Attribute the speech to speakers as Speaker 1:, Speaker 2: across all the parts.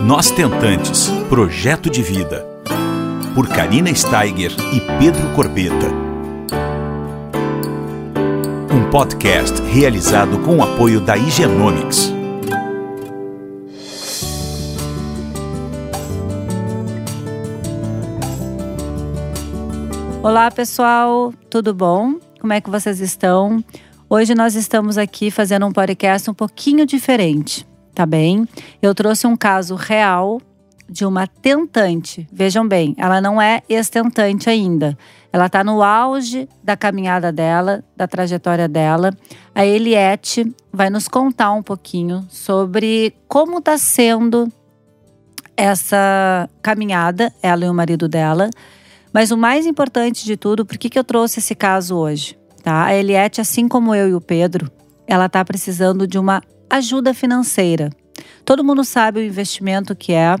Speaker 1: Nós Tentantes Projeto de Vida. Por Karina Steiger e Pedro Corbeta. Um podcast realizado com o apoio da Higienomics.
Speaker 2: Olá, pessoal, tudo bom? Como é que vocês estão? Hoje nós estamos aqui fazendo um podcast um pouquinho diferente tá bem? Eu trouxe um caso real de uma tentante. Vejam bem, ela não é ex-tentante ainda. Ela está no auge da caminhada dela, da trajetória dela. A Eliette vai nos contar um pouquinho sobre como está sendo essa caminhada, ela e o marido dela. Mas o mais importante de tudo, por que, que eu trouxe esse caso hoje? Tá? A Eliette, assim como eu e o Pedro, ela está precisando de uma ajuda financeira. Todo mundo sabe o investimento que é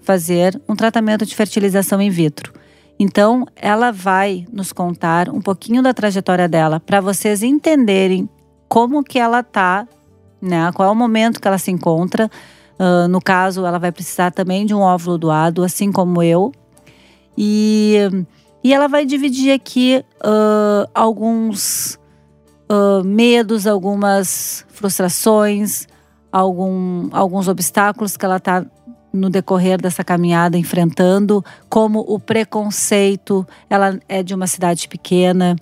Speaker 2: fazer um tratamento de fertilização in vitro. Então, ela vai nos contar um pouquinho da trajetória dela para vocês entenderem como que ela tá, né? Qual é o momento que ela se encontra. Uh, no caso, ela vai precisar também de um óvulo doado, assim como eu. E, e ela vai dividir aqui uh, alguns uh, medos, algumas frustrações, algum, alguns obstáculos que ela está no decorrer dessa caminhada enfrentando, como o preconceito. Ela é de uma cidade pequena,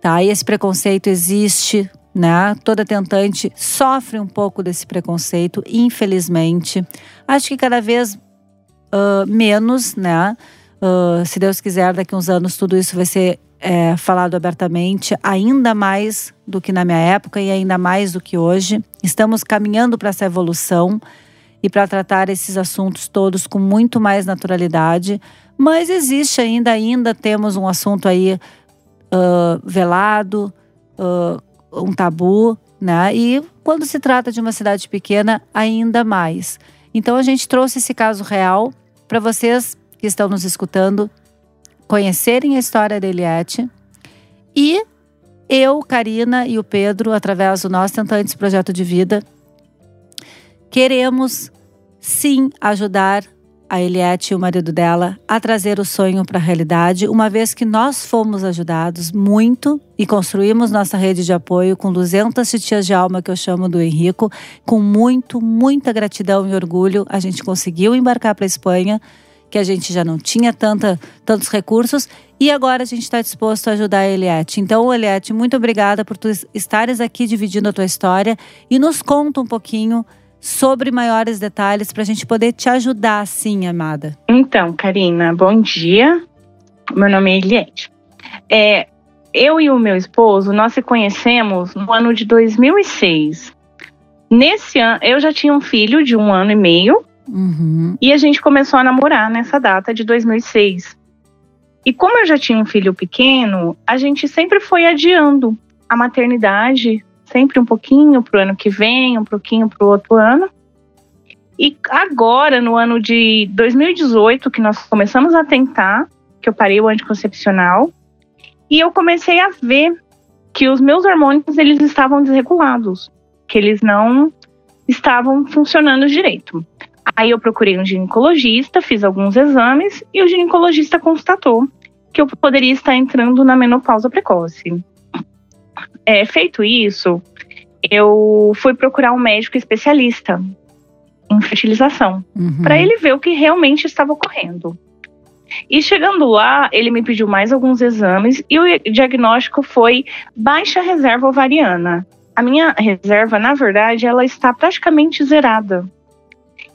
Speaker 2: tá? E esse preconceito existe, né? Toda tentante sofre um pouco desse preconceito, infelizmente. Acho que cada vez uh, menos, né? Uh, se Deus quiser, daqui uns anos tudo isso vai ser é, falado abertamente, ainda mais do que na minha época e ainda mais do que hoje. Estamos caminhando para essa evolução e para tratar esses assuntos todos com muito mais naturalidade. Mas existe ainda, ainda temos um assunto aí uh, velado, uh, um tabu, né? E quando se trata de uma cidade pequena, ainda mais. Então a gente trouxe esse caso real para vocês que estão nos escutando conhecerem a história da Eliette e eu, Karina e o Pedro, através do nosso Tentantes Projeto de Vida, queremos sim ajudar a Eliette e o marido dela a trazer o sonho para a realidade, uma vez que nós fomos ajudados muito e construímos nossa rede de apoio com 200 titias de alma que eu chamo do Henrico, com muito, muita gratidão e orgulho, a gente conseguiu embarcar para a Espanha que a gente já não tinha tanta, tantos recursos e agora a gente está disposto a ajudar a Eliette. Então, Eliette, muito obrigada por tu estares aqui dividindo a tua história e nos conta um pouquinho sobre maiores detalhes para a gente poder te ajudar, sim, amada.
Speaker 3: Então, Karina, bom dia. Meu nome é Eliette. É, eu e o meu esposo, nós se conhecemos no ano de 2006. Nesse ano, eu já tinha um filho de um ano e meio Uhum. E a gente começou a namorar nessa data de 2006. E como eu já tinha um filho pequeno, a gente sempre foi adiando a maternidade, sempre um pouquinho para o ano que vem, um pouquinho para o outro ano. E agora, no ano de 2018, que nós começamos a tentar, que eu parei o anticoncepcional, e eu comecei a ver que os meus hormônios eles estavam desregulados, que eles não estavam funcionando direito. Aí eu procurei um ginecologista, fiz alguns exames e o ginecologista constatou que eu poderia estar entrando na menopausa precoce. É, feito isso, eu fui procurar um médico especialista em fertilização uhum. para ele ver o que realmente estava ocorrendo. E chegando lá, ele me pediu mais alguns exames e o diagnóstico foi baixa reserva ovariana. A minha reserva, na verdade, ela está praticamente zerada.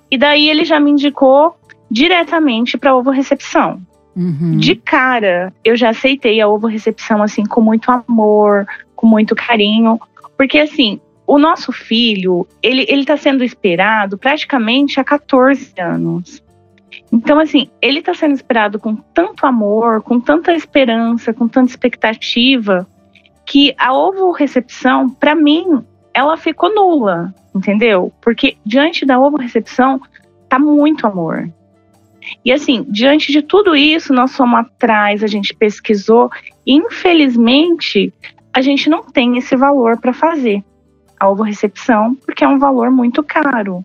Speaker 3: E daí ele já me indicou diretamente para ovo recepção. Uhum. De cara, eu já aceitei a ovo recepção assim com muito amor, com muito carinho, porque assim, o nosso filho, ele ele tá sendo esperado praticamente há 14 anos. Então, assim, ele está sendo esperado com tanto amor, com tanta esperança, com tanta expectativa, que a ovo recepção, para mim, ela ficou nula entendeu? Porque diante da ovo-recepção tá muito amor. E assim, diante de tudo isso, nós fomos atrás, a gente pesquisou, e infelizmente a gente não tem esse valor para fazer a ovo-recepção, porque é um valor muito caro.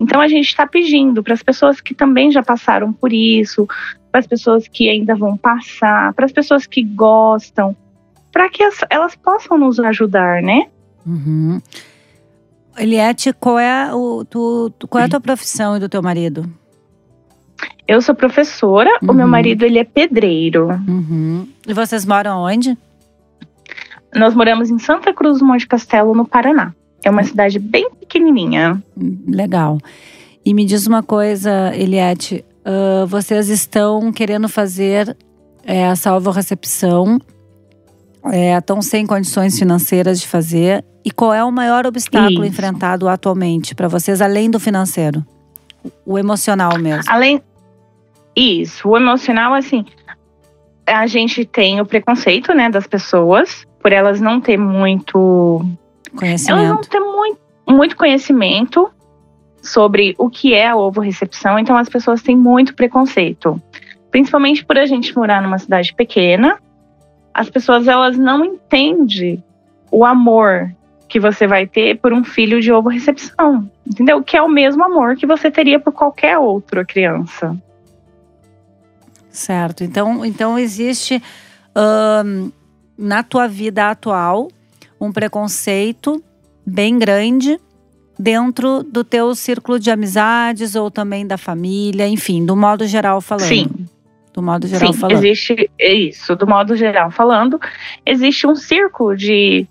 Speaker 3: Então a gente está pedindo para as pessoas que também já passaram por isso, para as pessoas que ainda vão passar, para as pessoas que gostam, para que as, elas possam nos ajudar, né?
Speaker 2: Uhum. Eliette, qual é, o, tu, qual é a tua profissão e do teu marido?
Speaker 3: Eu sou professora, uhum. o meu uhum. marido ele é pedreiro.
Speaker 2: Uhum. E vocês moram onde?
Speaker 3: Nós moramos em Santa Cruz do Monte Castelo, no Paraná. É uma cidade bem pequenininha.
Speaker 2: Legal. E me diz uma coisa, Eliette, uh, vocês estão querendo fazer é, a salvo-recepção, é, estão sem condições financeiras de fazer. E qual é o maior obstáculo Isso. enfrentado atualmente para vocês, além do financeiro? O emocional mesmo.
Speaker 3: Além. Isso, o emocional, assim, a gente tem o preconceito, né, das pessoas, por elas não ter muito
Speaker 2: conhecimento.
Speaker 3: Elas não têm muito, muito conhecimento sobre o que é a ovo recepção, então as pessoas têm muito preconceito. Principalmente por a gente morar numa cidade pequena, as pessoas elas não entendem o amor que você vai ter por um filho de ovo recepção, entendeu? Que é o mesmo amor que você teria por qualquer outra criança.
Speaker 2: Certo. Então, então existe um, na tua vida atual um preconceito bem grande dentro do teu círculo de amizades ou também da família, enfim, do modo geral falando.
Speaker 3: Sim.
Speaker 2: Do modo geral
Speaker 3: Sim,
Speaker 2: falando.
Speaker 3: Existe isso, do modo geral falando, existe um círculo de,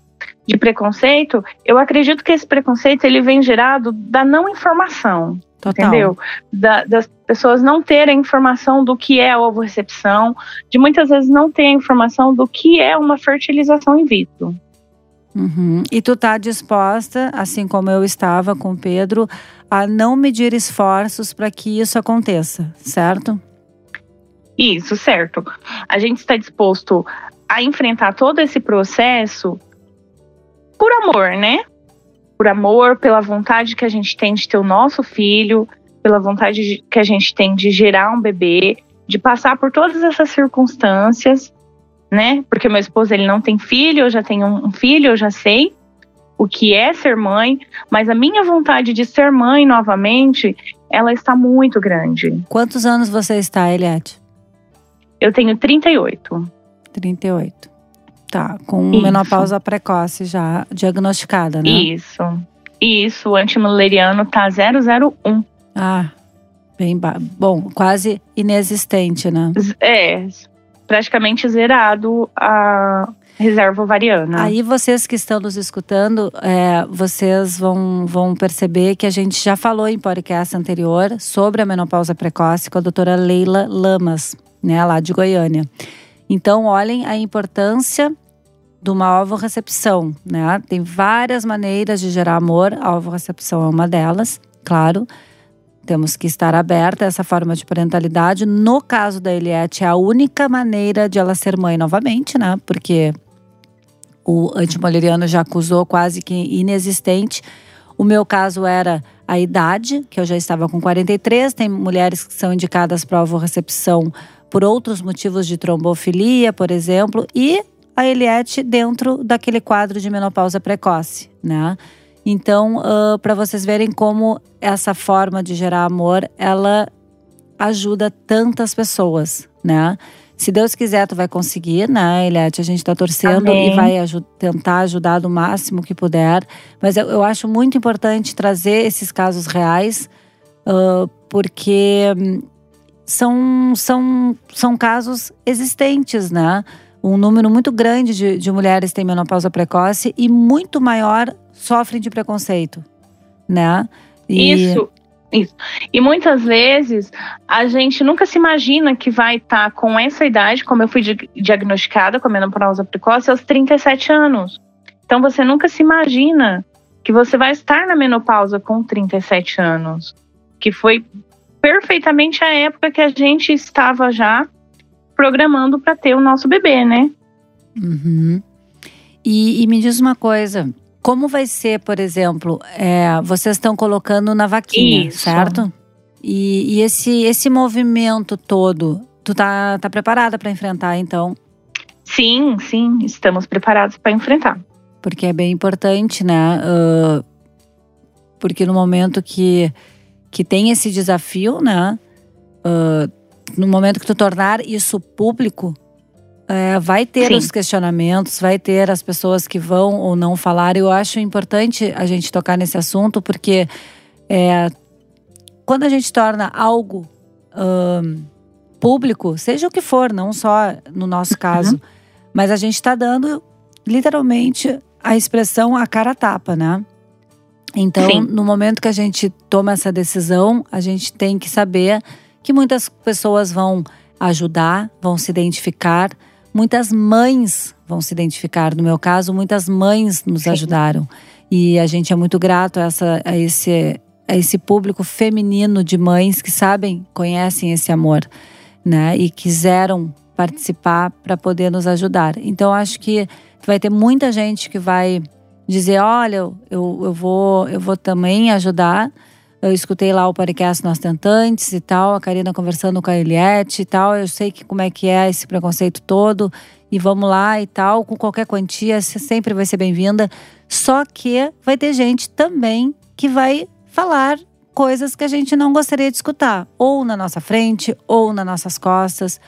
Speaker 3: de preconceito. Eu acredito que esse preconceito ele vem gerado da não informação. Total. Entendeu? Da, das pessoas não terem informação do que é a ovo-recepção, de muitas vezes não ter informação do que é uma fertilização in vitro.
Speaker 2: Uhum. E tu tá disposta, assim como eu estava com o Pedro, a não medir esforços para que isso aconteça, certo?
Speaker 3: Isso, certo. A gente está disposto a enfrentar todo esse processo por amor, né? por amor, pela vontade que a gente tem de ter o nosso filho, pela vontade que a gente tem de gerar um bebê, de passar por todas essas circunstâncias, né? Porque meu esposo ele não tem filho, eu já tenho um filho, eu já sei o que é ser mãe, mas a minha vontade de ser mãe novamente, ela está muito grande.
Speaker 2: Quantos anos você está, Eliette?
Speaker 3: Eu tenho 38.
Speaker 2: 38. Tá, com Isso. menopausa precoce já diagnosticada, né?
Speaker 3: Isso. Isso, o antimileriano tá 001.
Speaker 2: Ah, bem bom, quase inexistente, né?
Speaker 3: É, praticamente zerado a reserva ovariana.
Speaker 2: Aí vocês que estão nos escutando, é, vocês vão, vão perceber que a gente já falou em podcast anterior sobre a menopausa precoce com a doutora Leila Lamas, né, lá de Goiânia. Então, olhem a importância de uma ovo-recepção, né? Tem várias maneiras de gerar amor, a ovo-recepção é uma delas, claro. Temos que estar aberta a essa forma de parentalidade. No caso da Eliette, é a única maneira de ela ser mãe novamente, né? Porque o antimoleriano já acusou quase que inexistente. O meu caso era a idade, que eu já estava com 43. Tem mulheres que são indicadas para ovo-recepção por outros motivos de trombofilia, por exemplo, e a Eliette dentro daquele quadro de menopausa precoce, né? Então, uh, para vocês verem como essa forma de gerar amor, ela ajuda tantas pessoas, né? Se Deus quiser, tu vai conseguir, né, Eliette? A gente está torcendo Amém. e vai tentar ajudar do máximo que puder. Mas eu, eu, acho muito importante trazer esses casos reais, uh, porque hum, são, são, são casos existentes, né? Um número muito grande de, de mulheres têm menopausa precoce e muito maior sofrem de preconceito, né?
Speaker 3: E... Isso, isso. E muitas vezes a gente nunca se imagina que vai estar tá com essa idade, como eu fui diagnosticada com a menopausa precoce aos 37 anos. Então você nunca se imagina que você vai estar na menopausa com 37 anos, que foi perfeitamente a época que a gente estava já programando para ter o nosso bebê, né?
Speaker 2: Uhum. E, e, me diz uma coisa. Como vai ser, por exemplo, é, vocês estão colocando na vaquinha, Isso. certo? E, e, esse, esse movimento todo, tu tá, tá preparada para enfrentar, então?
Speaker 3: Sim, sim, estamos preparados para enfrentar.
Speaker 2: Porque é bem importante, né? Uh, porque no momento que que tem esse desafio, né? Uh, no momento que tu tornar isso público, é, vai ter Sim. os questionamentos, vai ter as pessoas que vão ou não falar. Eu acho importante a gente tocar nesse assunto, porque é, quando a gente torna algo um, público, seja o que for, não só no nosso caso, uhum. mas a gente está dando literalmente a expressão a cara tapa, né? Então, Sim. no momento que a gente toma essa decisão, a gente tem que saber que muitas pessoas vão ajudar, vão se identificar, muitas mães vão se identificar. No meu caso, muitas mães nos Sim. ajudaram. E a gente é muito grato a, essa, a, esse, a esse público feminino de mães que sabem, conhecem esse amor, né? E quiseram participar para poder nos ajudar. Então, acho que vai ter muita gente que vai dizer: olha, eu, eu, vou, eu vou também ajudar. Eu escutei lá o podcast Nós Tentantes e tal, a Karina conversando com a Eliette e tal. Eu sei que como é que é esse preconceito todo. E vamos lá e tal, com qualquer quantia, você sempre vai ser bem-vinda. Só que vai ter gente também que vai falar coisas que a gente não gostaria de escutar, ou na nossa frente, ou nas nossas costas.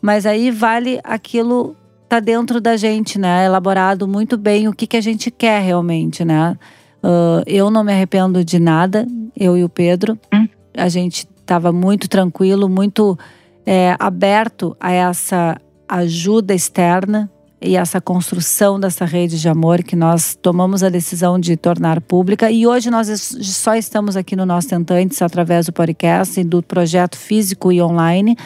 Speaker 2: Mas aí vale aquilo tá dentro da gente, né? Elaborado muito bem o que, que a gente quer realmente, né? Uh, eu não me arrependo de nada, eu e o Pedro. Hum. A gente estava muito tranquilo, muito é, aberto a essa ajuda externa e essa construção dessa rede de amor que nós tomamos a decisão de tornar pública. E hoje nós só estamos aqui no Nós Tentantes através do podcast e do projeto físico e online.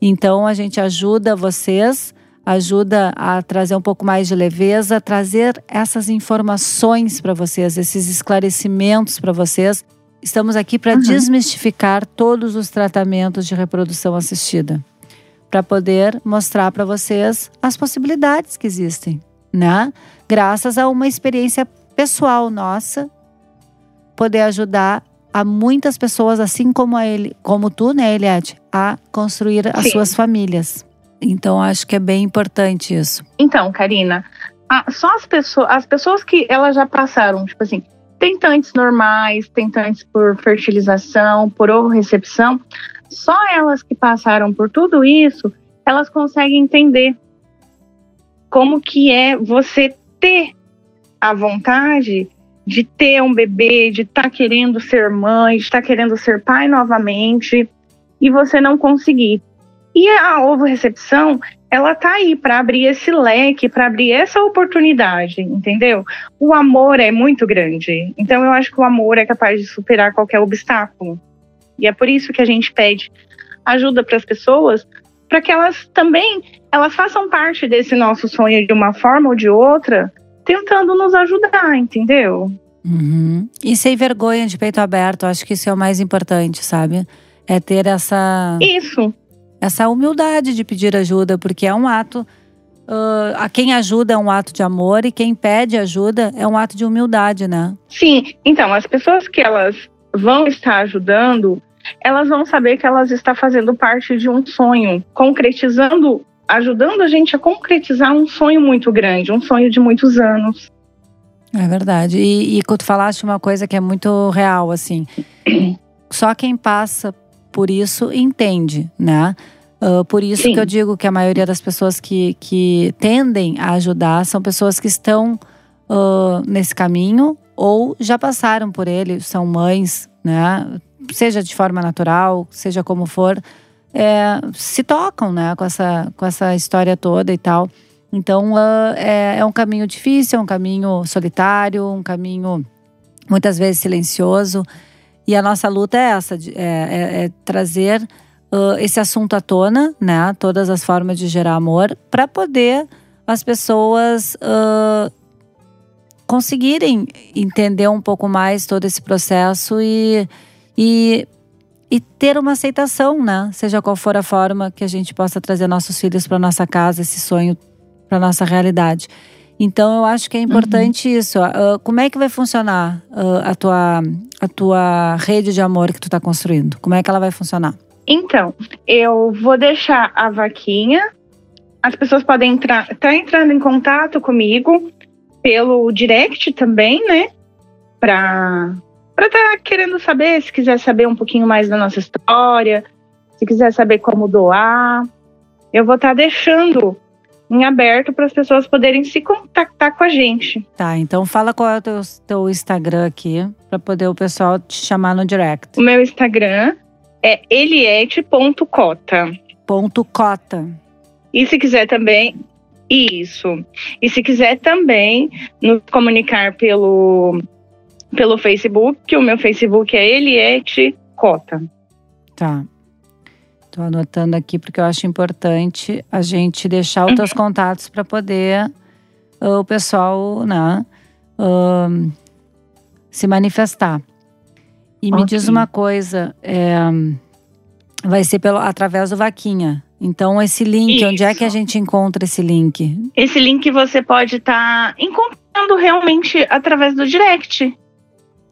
Speaker 2: Então a gente ajuda vocês ajuda a trazer um pouco mais de leveza, trazer essas informações para vocês, esses esclarecimentos para vocês. Estamos aqui para uhum. desmistificar todos os tratamentos de reprodução assistida, para poder mostrar para vocês as possibilidades que existem, né? Graças a uma experiência pessoal nossa, poder ajudar a muitas pessoas, assim como a ele, como tu, né, Eliette, a construir as Sim. suas famílias. Então acho que é bem importante isso.
Speaker 3: Então, Karina, a, só as pessoas, as pessoas que elas já passaram, tipo assim, tentantes normais, tentantes por fertilização, por recepção, só elas que passaram por tudo isso, elas conseguem entender como que é você ter a vontade de ter um bebê, de estar tá querendo ser mãe, de estar tá querendo ser pai novamente e você não conseguir. E a ovo recepção, ela tá aí para abrir esse leque, para abrir essa oportunidade, entendeu? O amor é muito grande. Então eu acho que o amor é capaz de superar qualquer obstáculo. E é por isso que a gente pede ajuda para as pessoas, para que elas também elas façam parte desse nosso sonho de uma forma ou de outra, tentando nos ajudar, entendeu?
Speaker 2: Uhum. E sem vergonha de peito aberto, acho que isso é o mais importante, sabe? É ter essa.
Speaker 3: Isso
Speaker 2: essa humildade de pedir ajuda, porque é um ato. Uh, a quem ajuda é um ato de amor e quem pede ajuda é um ato de humildade, né?
Speaker 3: Sim, então as pessoas que elas vão estar ajudando, elas vão saber que elas estão fazendo parte de um sonho, concretizando, ajudando a gente a concretizar um sonho muito grande, um sonho de muitos anos.
Speaker 2: É verdade. E, e tu falaste uma coisa que é muito real, assim. Só quem passa por isso entende, né? Uh, por isso Sim. que eu digo que a maioria das pessoas que, que tendem a ajudar são pessoas que estão uh, nesse caminho ou já passaram por ele, são mães, né? Seja de forma natural, seja como for, é, se tocam, né? Com essa, com essa história toda e tal. Então uh, é, é um caminho difícil, é um caminho solitário, um caminho muitas vezes silencioso. E a nossa luta é essa, é, é, é trazer uh, esse assunto à tona, né? Todas as formas de gerar amor, para poder as pessoas uh, conseguirem entender um pouco mais todo esse processo e, e, e ter uma aceitação, né? Seja qual for a forma que a gente possa trazer nossos filhos para nossa casa, esse sonho para nossa realidade. Então eu acho que é importante uhum. isso. Uh, como é que vai funcionar uh, a, tua, a tua rede de amor que tu está construindo? Como é que ela vai funcionar?
Speaker 3: Então, eu vou deixar a vaquinha. As pessoas podem entrar, tá entrando em contato comigo pelo direct também, né? Para para estar tá querendo saber, se quiser saber um pouquinho mais da nossa história, se quiser saber como doar, eu vou estar tá deixando em aberto para as pessoas poderem se contactar com a gente.
Speaker 2: Tá, então fala qual é o teu, teu Instagram aqui, para poder o pessoal te chamar no direct.
Speaker 3: O meu Instagram é eliette.cota.
Speaker 2: Ponto cota.
Speaker 3: E se quiser também, isso. E se quiser também nos comunicar pelo, pelo Facebook, o meu Facebook é Eliette Cota.
Speaker 2: Tá. Tô anotando aqui porque eu acho importante a gente deixar os teus uhum. contatos para poder uh, o pessoal, né, uh, se manifestar. E okay. me diz uma coisa, é, vai ser pelo, através do Vaquinha. Então, esse link, Isso. onde é que a gente encontra esse link?
Speaker 3: Esse link você pode estar tá encontrando realmente através do direct.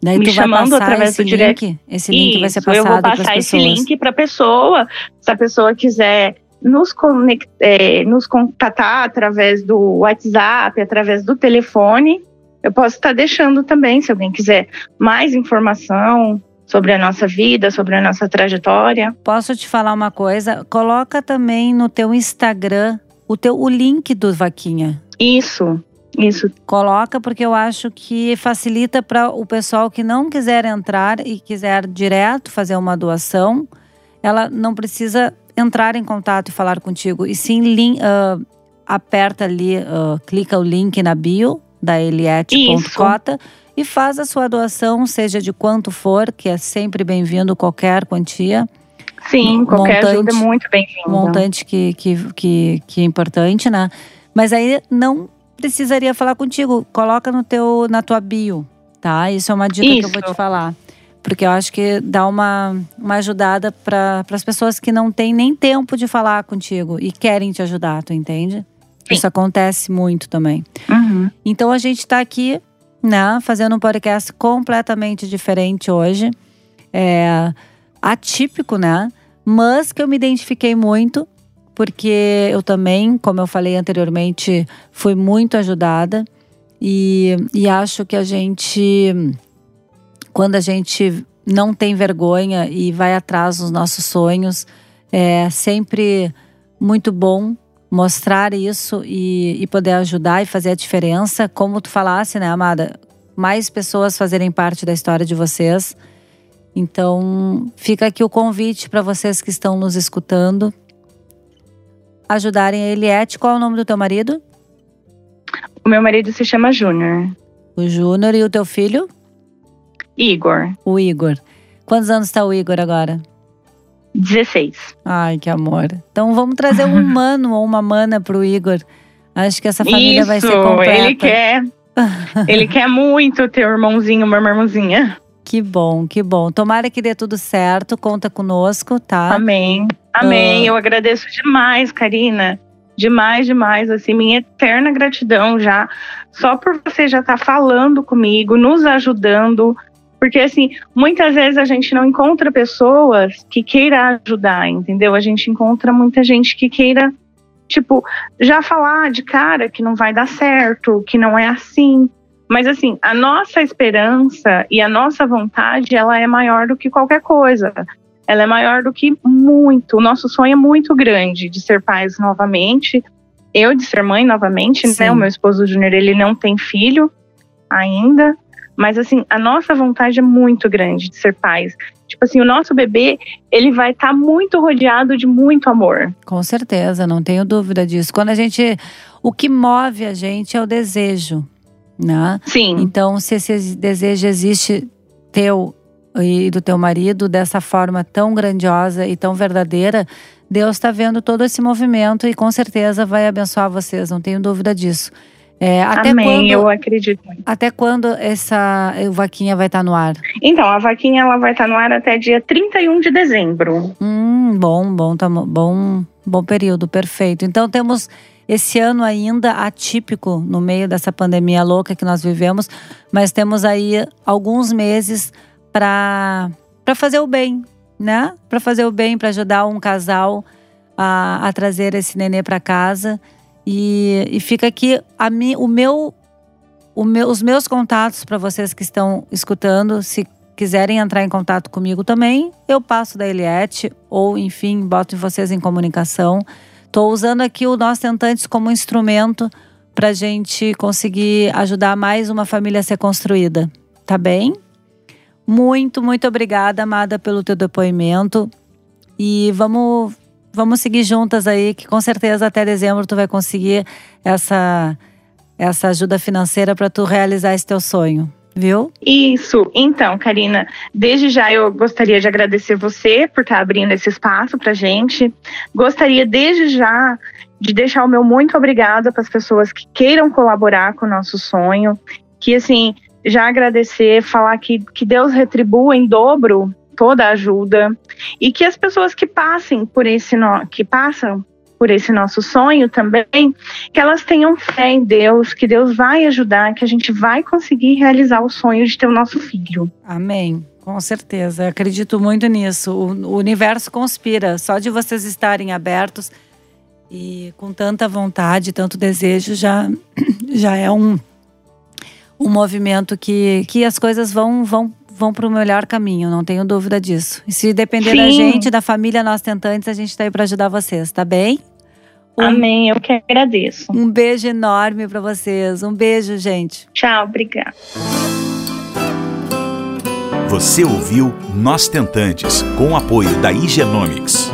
Speaker 2: Daí me chamando através do link? direct. Esse link Isso, vai ser passado
Speaker 3: Eu vou passar esse link para a pessoa. Se a pessoa quiser nos, conect, é, nos contatar através do WhatsApp, através do telefone, eu posso estar tá deixando também, se alguém quiser mais informação, sobre a nossa vida, sobre a nossa trajetória.
Speaker 2: Posso te falar uma coisa? Coloca também no teu Instagram o teu o link do vaquinha.
Speaker 3: Isso. Isso.
Speaker 2: Coloca porque eu acho que facilita para o pessoal que não quiser entrar e quiser direto fazer uma doação, ela não precisa entrar em contato e falar contigo. E sim, link, uh, aperta ali, uh, clica o link na bio da Eliette.cota e faz a sua doação, seja de quanto for, que é sempre bem-vindo qualquer quantia.
Speaker 3: Sim, qualquer montante, ajuda é muito bem-vinda.
Speaker 2: Montante que, que, que, que é importante, né? Mas aí não precisaria falar contigo. Coloca no teu, na tua bio, tá? Isso é uma dica Isso. que eu vou te falar. Porque eu acho que dá uma, uma ajudada para as pessoas que não têm nem tempo de falar contigo e querem te ajudar, tu entende? Sim. Isso acontece muito também.
Speaker 3: Uhum.
Speaker 2: Então a gente está aqui né? Fazendo um podcast completamente diferente hoje. É, atípico, né? Mas que eu me identifiquei muito, porque eu também, como eu falei anteriormente, fui muito ajudada. E, e acho que a gente, quando a gente não tem vergonha e vai atrás dos nossos sonhos, é sempre muito bom mostrar isso e, e poder ajudar e fazer a diferença. Como tu falasse, né, amada? Mais pessoas fazerem parte da história de vocês. Então, fica aqui o convite para vocês que estão nos escutando ajudarem a Eliette. Qual é o nome do teu marido?
Speaker 3: O meu marido se chama Júnior.
Speaker 2: O Júnior e o teu filho?
Speaker 3: Igor.
Speaker 2: O Igor. Quantos anos está o Igor agora?
Speaker 3: 16.
Speaker 2: Ai, que amor. Então vamos trazer um mano ou uma mana pro Igor. Acho que essa família
Speaker 3: Isso,
Speaker 2: vai ser completa.
Speaker 3: Ele quer. ele quer muito ter um irmãozinho, uma irmãzinha.
Speaker 2: Que bom, que bom. Tomara que dê tudo certo. Conta conosco, tá?
Speaker 3: Amém. Amém. Uh... Eu agradeço demais, Karina. Demais, demais. Assim, minha eterna gratidão já. Só por você já estar tá falando comigo, nos ajudando, porque, assim, muitas vezes a gente não encontra pessoas que queira ajudar, entendeu? A gente encontra muita gente que queira, tipo, já falar de cara que não vai dar certo, que não é assim. Mas, assim, a nossa esperança e a nossa vontade, ela é maior do que qualquer coisa. Ela é maior do que muito. O nosso sonho é muito grande de ser pais novamente. Eu de ser mãe novamente, Sim. né? O meu esposo Júnior, ele não tem filho ainda. Mas assim, a nossa vontade é muito grande de ser pais. Tipo assim, o nosso bebê, ele vai estar tá muito rodeado de muito amor.
Speaker 2: Com certeza, não tenho dúvida disso. Quando a gente. O que move a gente é o desejo, né?
Speaker 3: Sim.
Speaker 2: Então, se esse desejo existe teu e do teu marido dessa forma tão grandiosa e tão verdadeira, Deus está vendo todo esse movimento e com certeza vai abençoar vocês, não tenho dúvida disso.
Speaker 3: É, até Amém, quando, eu acredito muito.
Speaker 2: Até quando essa vaquinha vai estar tá no ar?
Speaker 3: Então, a vaquinha ela vai estar tá no ar até dia 31 de dezembro.
Speaker 2: Hum, bom, bom, tá, bom, bom período, perfeito. Então temos esse ano ainda atípico no meio dessa pandemia louca que nós vivemos, mas temos aí alguns meses para fazer o bem, né? Para fazer o bem, para ajudar um casal a, a trazer esse nenê para casa. E, e fica aqui a mi, o meu, o meu, os meus contatos para vocês que estão escutando. Se quiserem entrar em contato comigo também, eu passo da Eliette ou, enfim, boto vocês em comunicação. Estou usando aqui o Nós Tentantes como instrumento para gente conseguir ajudar mais uma família a ser construída. Tá bem? Muito, muito obrigada, amada, pelo teu depoimento. E vamos, vamos seguir juntas aí, que com certeza até dezembro tu vai conseguir essa, essa ajuda financeira para tu realizar esse teu sonho. Viu?
Speaker 3: Isso. Então, Karina, desde já eu gostaria de agradecer você por estar abrindo esse espaço para gente. Gostaria desde já de deixar o meu muito obrigada para as pessoas que queiram colaborar com o nosso sonho. Que assim, já agradecer, falar que, que Deus retribua em dobro toda a ajuda e que as pessoas que passem por esse no, que passam por esse nosso sonho também, que elas tenham fé em Deus, que Deus vai ajudar, que a gente vai conseguir realizar o sonho de ter o nosso filho.
Speaker 2: Amém. Com certeza, acredito muito nisso. O, o universo conspira, só de vocês estarem abertos e com tanta vontade, tanto desejo, já, já é um, um movimento que, que as coisas vão, vão, vão para o melhor caminho, não tenho dúvida disso. E se depender Sim. da gente, da família Nós Tentantes, a gente está aí para ajudar vocês, tá bem?
Speaker 3: Um, Amém, eu que agradeço.
Speaker 2: Um beijo enorme para vocês. Um beijo, gente.
Speaker 3: Tchau, obrigada.
Speaker 1: Você ouviu Nós Tentantes, com o apoio da Igenomics.